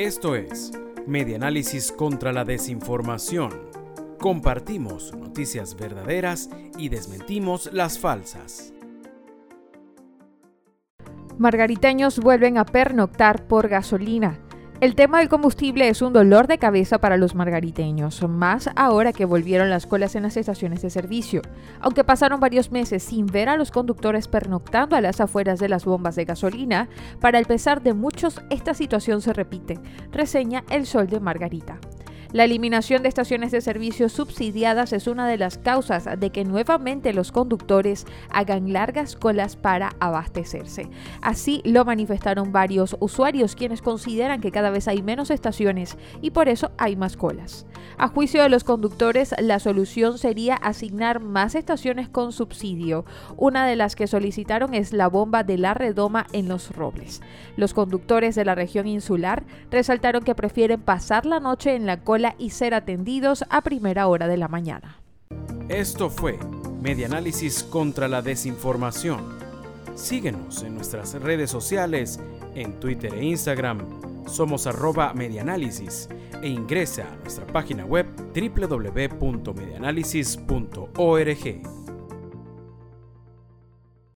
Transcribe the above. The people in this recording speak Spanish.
Esto es Medianálisis contra la Desinformación. Compartimos noticias verdaderas y desmentimos las falsas. Margariteños vuelven a pernoctar por gasolina. El tema del combustible es un dolor de cabeza para los margariteños, más ahora que volvieron las colas en las estaciones de servicio. Aunque pasaron varios meses sin ver a los conductores pernoctando a las afueras de las bombas de gasolina, para el pesar de muchos esta situación se repite, reseña El Sol de Margarita. La eliminación de estaciones de servicio subsidiadas es una de las causas de que nuevamente los conductores hagan largas colas para abastecerse. Así lo manifestaron varios usuarios quienes consideran que cada vez hay menos estaciones y por eso hay más colas. A juicio de los conductores, la solución sería asignar más estaciones con subsidio. Una de las que solicitaron es la bomba de la redoma en Los Robles. Los conductores de la región insular resaltaron que prefieren pasar la noche en la cola y ser atendidos a primera hora de la mañana. Esto fue Medianálisis contra la Desinformación. Síguenos en nuestras redes sociales, en Twitter e Instagram. Somos arroba medianálisis e ingresa a nuestra página web www.medianálisis.org.